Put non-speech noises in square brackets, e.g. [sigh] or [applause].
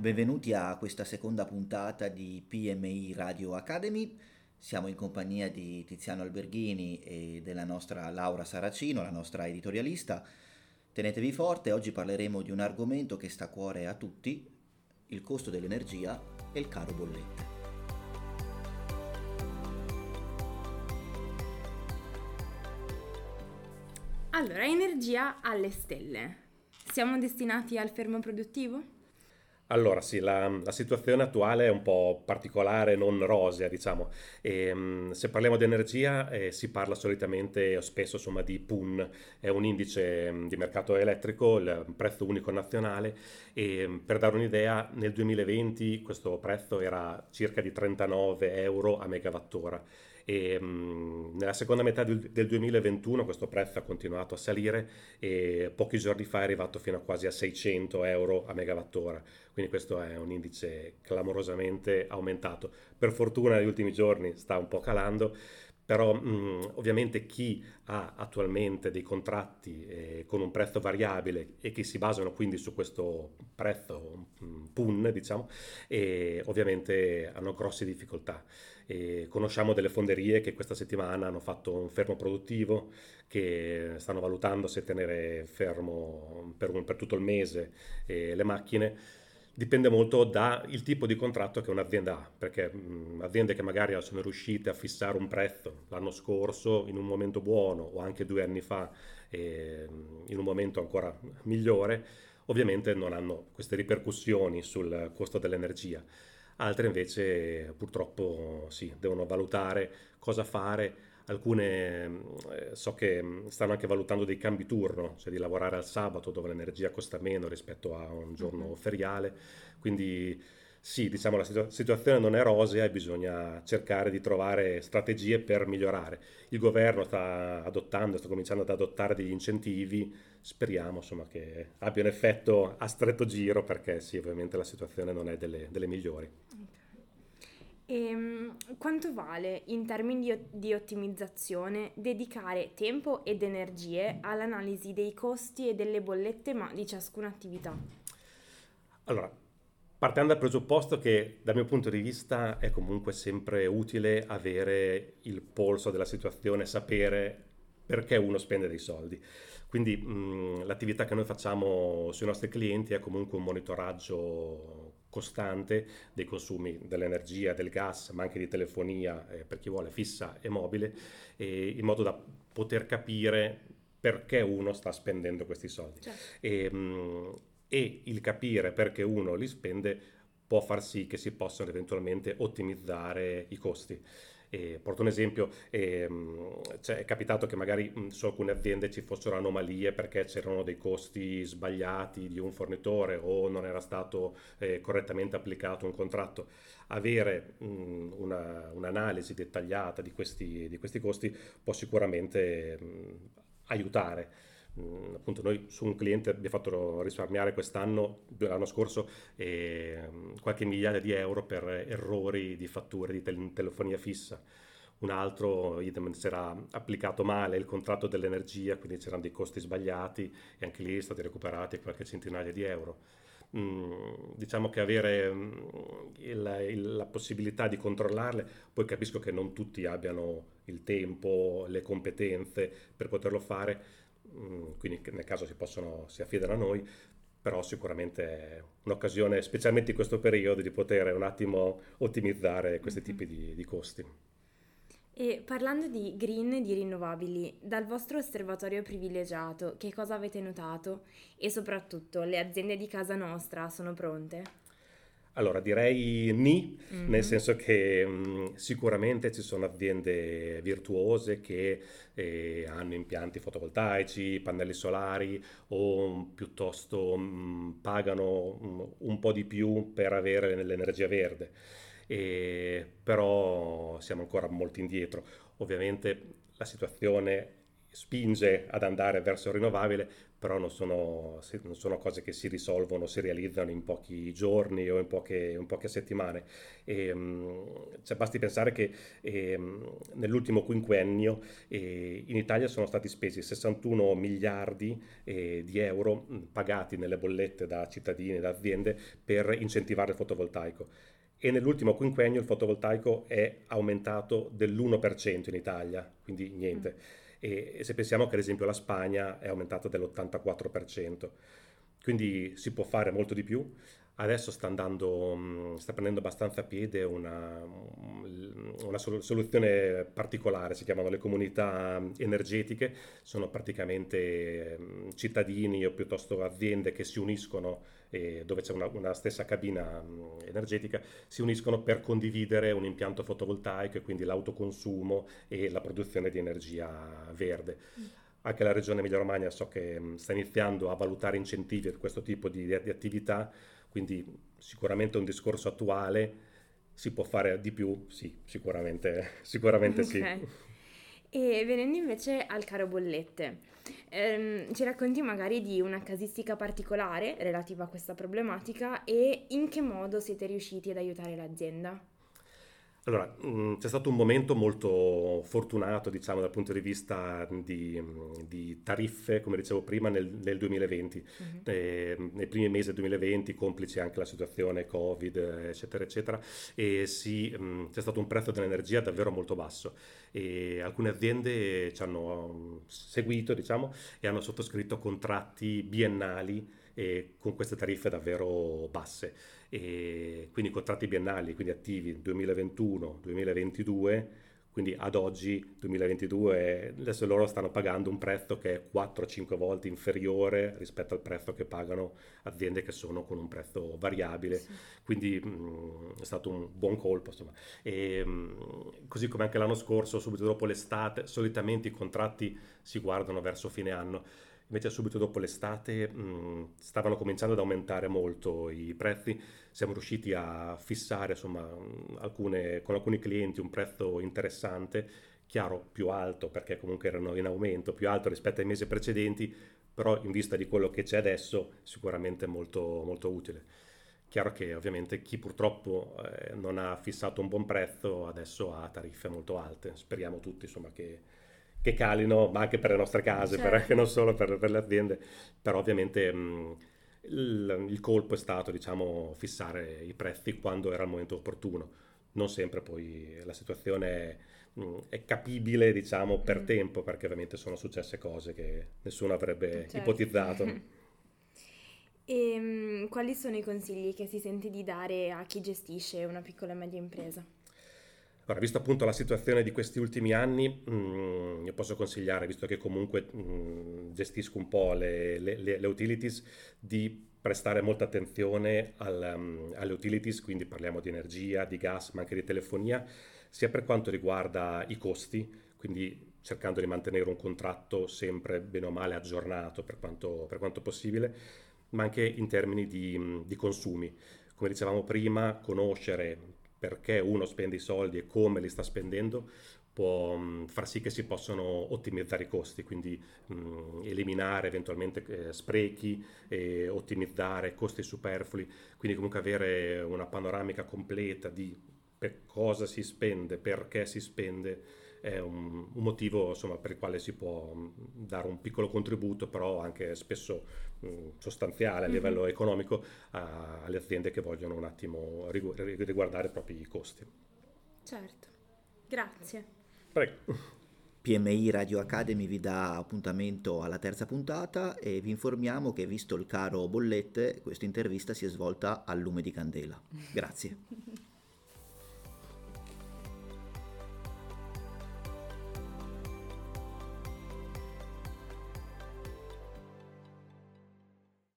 Benvenuti a questa seconda puntata di PMI Radio Academy. Siamo in compagnia di Tiziano Alberghini e della nostra Laura Saracino, la nostra editorialista. Tenetevi forte, oggi parleremo di un argomento che sta a cuore a tutti, il costo dell'energia e il caro bollette. Allora, energia alle stelle. Siamo destinati al fermo produttivo? Allora sì, la, la, situazione attuale è un po' particolare, non rosea, diciamo. E, um, se parliamo di energia eh, si parla solitamente o spesso insomma, di PUN, è un indice um, di mercato elettrico, il prezzo unico nazionale. E um, per dare un'idea nel 2020 questo prezzo era circa di 39 euro a megawattora e, mh, nella seconda metà del, del 2021 questo prezzo ha continuato a salire e pochi giorni fa è arrivato fino a quasi a 600 euro a megawattora, quindi questo è un indice clamorosamente aumentato. Per fortuna negli ultimi giorni sta un po' calando, però mh, ovviamente chi ha attualmente dei contratti eh, con un prezzo variabile e che si basano quindi su questo prezzo mh, PUN, diciamo, e ovviamente hanno grosse difficoltà. E conosciamo delle fonderie che questa settimana hanno fatto un fermo produttivo, che stanno valutando se tenere fermo per, per tutto il mese eh, le macchine dipende molto dal tipo di contratto che un'azienda ha, perché mh, aziende che magari sono riuscite a fissare un prezzo l'anno scorso in un momento buono o anche due anni fa eh, in un momento ancora migliore, ovviamente non hanno queste ripercussioni sul costo dell'energia altre invece purtroppo sì, devono valutare cosa fare. Alcune eh, so che stanno anche valutando dei cambi turno, cioè di lavorare al sabato dove l'energia costa meno rispetto a un giorno feriale. Quindi sì, diciamo la situ- situazione non è rosea e bisogna cercare di trovare strategie per migliorare. Il governo sta adottando, sta cominciando ad adottare degli incentivi, speriamo insomma, che abbia un effetto a stretto giro perché sì, ovviamente la situazione non è delle, delle migliori. E, ehm, quanto vale in termini di, ottimizzazione dedicare tempo ed energie all'analisi dei costi e delle bollette di ciascuna attività? Allora, Partendo dal presupposto che dal mio punto di vista è comunque sempre utile avere il polso della situazione, sapere perché uno spende dei soldi. Quindi mh, l'attività che noi facciamo sui nostri clienti è comunque un monitoraggio costante dei consumi dell'energia, del gas, ma anche di telefonia eh, per chi vuole fissa e mobile, eh, in modo da poter capire perché uno sta spendendo questi soldi. Certo. E, mh, e il capire perché uno li spende può far sì che si possano eventualmente ottimizzare i costi. E porto un esempio, ehm, cioè è capitato che magari su alcune aziende ci fossero anomalie perché c'erano dei costi sbagliati di un fornitore o non era stato eh, correttamente applicato un contratto. Avere mh, una, un'analisi dettagliata di questi, di questi, costi può sicuramente mh, aiutare. Mm, appunto noi su un cliente abbiamo fatto risparmiare quest'anno, l'anno scorso, eh, qualche migliaia di euro per errori di fatture di tel- telefonia fissa. Un altro idem era applicato male il contratto dell'energia, quindi c'erano dei costi sbagliati e anche lì sono stati recuperati qualche centinaia di euro. Mm, diciamo che avere mm, il, il, la possibilità di controllarle, poi capisco che non tutti abbiano il tempo, le competenze per poterlo fare, quindi nel caso si, possono, si affidano a noi, però sicuramente è un'occasione, specialmente in questo periodo, di poter un attimo ottimizzare questi mm-hmm. tipi di, di costi. E parlando di green e di rinnovabili, dal vostro osservatorio privilegiato, che cosa avete notato? E soprattutto, le aziende di casa nostra sono pronte? Allora direi ni, mm-hmm. nel senso che mh, mm, sicuramente ci sono aziende virtuose che eh, hanno impianti fotovoltaici, pannelli solari o mh, piuttosto mh, mm, pagano mm, un po' di più per avere l'energia verde. E, però siamo ancora molto indietro. Ovviamente la situazione spinge ad andare verso il rinnovabile, però non sono, non sono, cose che si risolvono, si realizzano in pochi giorni o in poche, in poche settimane. E, cioè, basti pensare che eh, nell'ultimo quinquennio eh, in Italia sono stati spesi 61 miliardi eh, di euro pagati nelle bollette da cittadini e da aziende per incentivare il fotovoltaico e nell'ultimo quinquennio il fotovoltaico è aumentato dell'1% in Italia, quindi niente. Mm e, e se pensiamo che ad esempio la Spagna è aumentata dell'84%, quindi si può fare molto di più. Adesso sta, andando, mm, sta prendendo abbastanza piede una, mm, una, soluzione particolare, si chiamano le comunità energetiche, sono praticamente mm, cittadini o piuttosto aziende che si uniscono eh, dove c'è una, una, stessa cabina energetica, si uniscono per condividere un impianto fotovoltaico e quindi l'autoconsumo e la produzione di energia verde. Anche la regione Emilia-Romagna so che sta iniziando a valutare incentivi per questo tipo di, di attività quindi sicuramente un discorso attuale, si può fare di più? Sì, sicuramente, [laughs] sicuramente okay. sì. E venendo invece al caro bollette, ehm, ci racconti magari di una casistica particolare relativa a questa problematica e in che modo siete riusciti ad aiutare l'azienda? Allora, mh, mm, c'è stato un momento molto fortunato, diciamo, dal punto di vista di, di tariffe, come dicevo prima, nel, nel 2020. Mm-hmm. Eh, nei primi mesi del 2020, complice anche la situazione Covid, eccetera, eccetera, e sì, mh, mm, c'è stato un prezzo dell'energia davvero molto basso. E alcune aziende ci hanno mm, seguito, diciamo, e hanno sottoscritto contratti biennali eh, con queste tariffe davvero basse e quindi contratti biennali, quindi attivi 2021-2022, quindi ad oggi 2022 adesso loro stanno pagando un prezzo che è 4-5 volte inferiore rispetto al prezzo che pagano aziende che sono con un prezzo variabile, sì. quindi mh, mm, è stato un buon colpo insomma. E, mh, mm, così come anche l'anno scorso, subito dopo l'estate, solitamente i contratti si guardano verso fine anno Invece subito dopo l'estate mh, stavano cominciando ad aumentare molto i prezzi, siamo riusciti a fissare insomma, alcune, con alcuni clienti un prezzo interessante, chiaro più alto perché comunque erano in aumento, più alto rispetto ai mesi precedenti, però in vista di quello che c'è adesso sicuramente molto, molto utile. Chiaro che ovviamente chi purtroppo eh, non ha fissato un buon prezzo adesso ha tariffe molto alte, speriamo tutti insomma, che che calino, ma anche per le nostre case, certo. per, non solo per, per, le aziende, però ovviamente mh, il, il, colpo è stato diciamo, fissare i prezzi quando era il momento opportuno. Non sempre poi la situazione è, mh, è capibile diciamo, per mm. tempo, perché ovviamente sono successe cose che nessuno avrebbe certo. ipotizzato. [laughs] e mh, quali sono i consigli che si sente di dare a chi gestisce una piccola e media impresa? Allora, visto appunto la situazione di questi ultimi anni, mh, mm, io posso consigliare, visto che comunque mh, mm, gestisco un po' le, le, le, utilities, di prestare molta attenzione al, um, alle utilities, quindi parliamo di energia, di gas, ma anche di telefonia, sia per quanto riguarda i costi, quindi cercando di mantenere un contratto sempre bene o male aggiornato per quanto, per quanto possibile, ma anche in termini di, di consumi. Come dicevamo prima, conoscere perché uno spende i soldi e come li sta spendendo può mh, far sì che si possano ottimizzare i costi, quindi mh, eliminare eventualmente eh, sprechi e ottimizzare costi superflui, quindi comunque avere una panoramica completa di per cosa si spende, perché si spende, è un, un motivo insomma, per il quale si può dare un piccolo contributo, però anche spesso mh, sostanziale a livello mm-hmm. economico a, alle aziende che vogliono un attimo riguardare proprio i costi. Certo, grazie. Prego. PMI Radio Academy vi dà appuntamento alla terza puntata e vi informiamo che visto il caro bollette questa intervista si è svolta al lume di candela. Grazie. [laughs]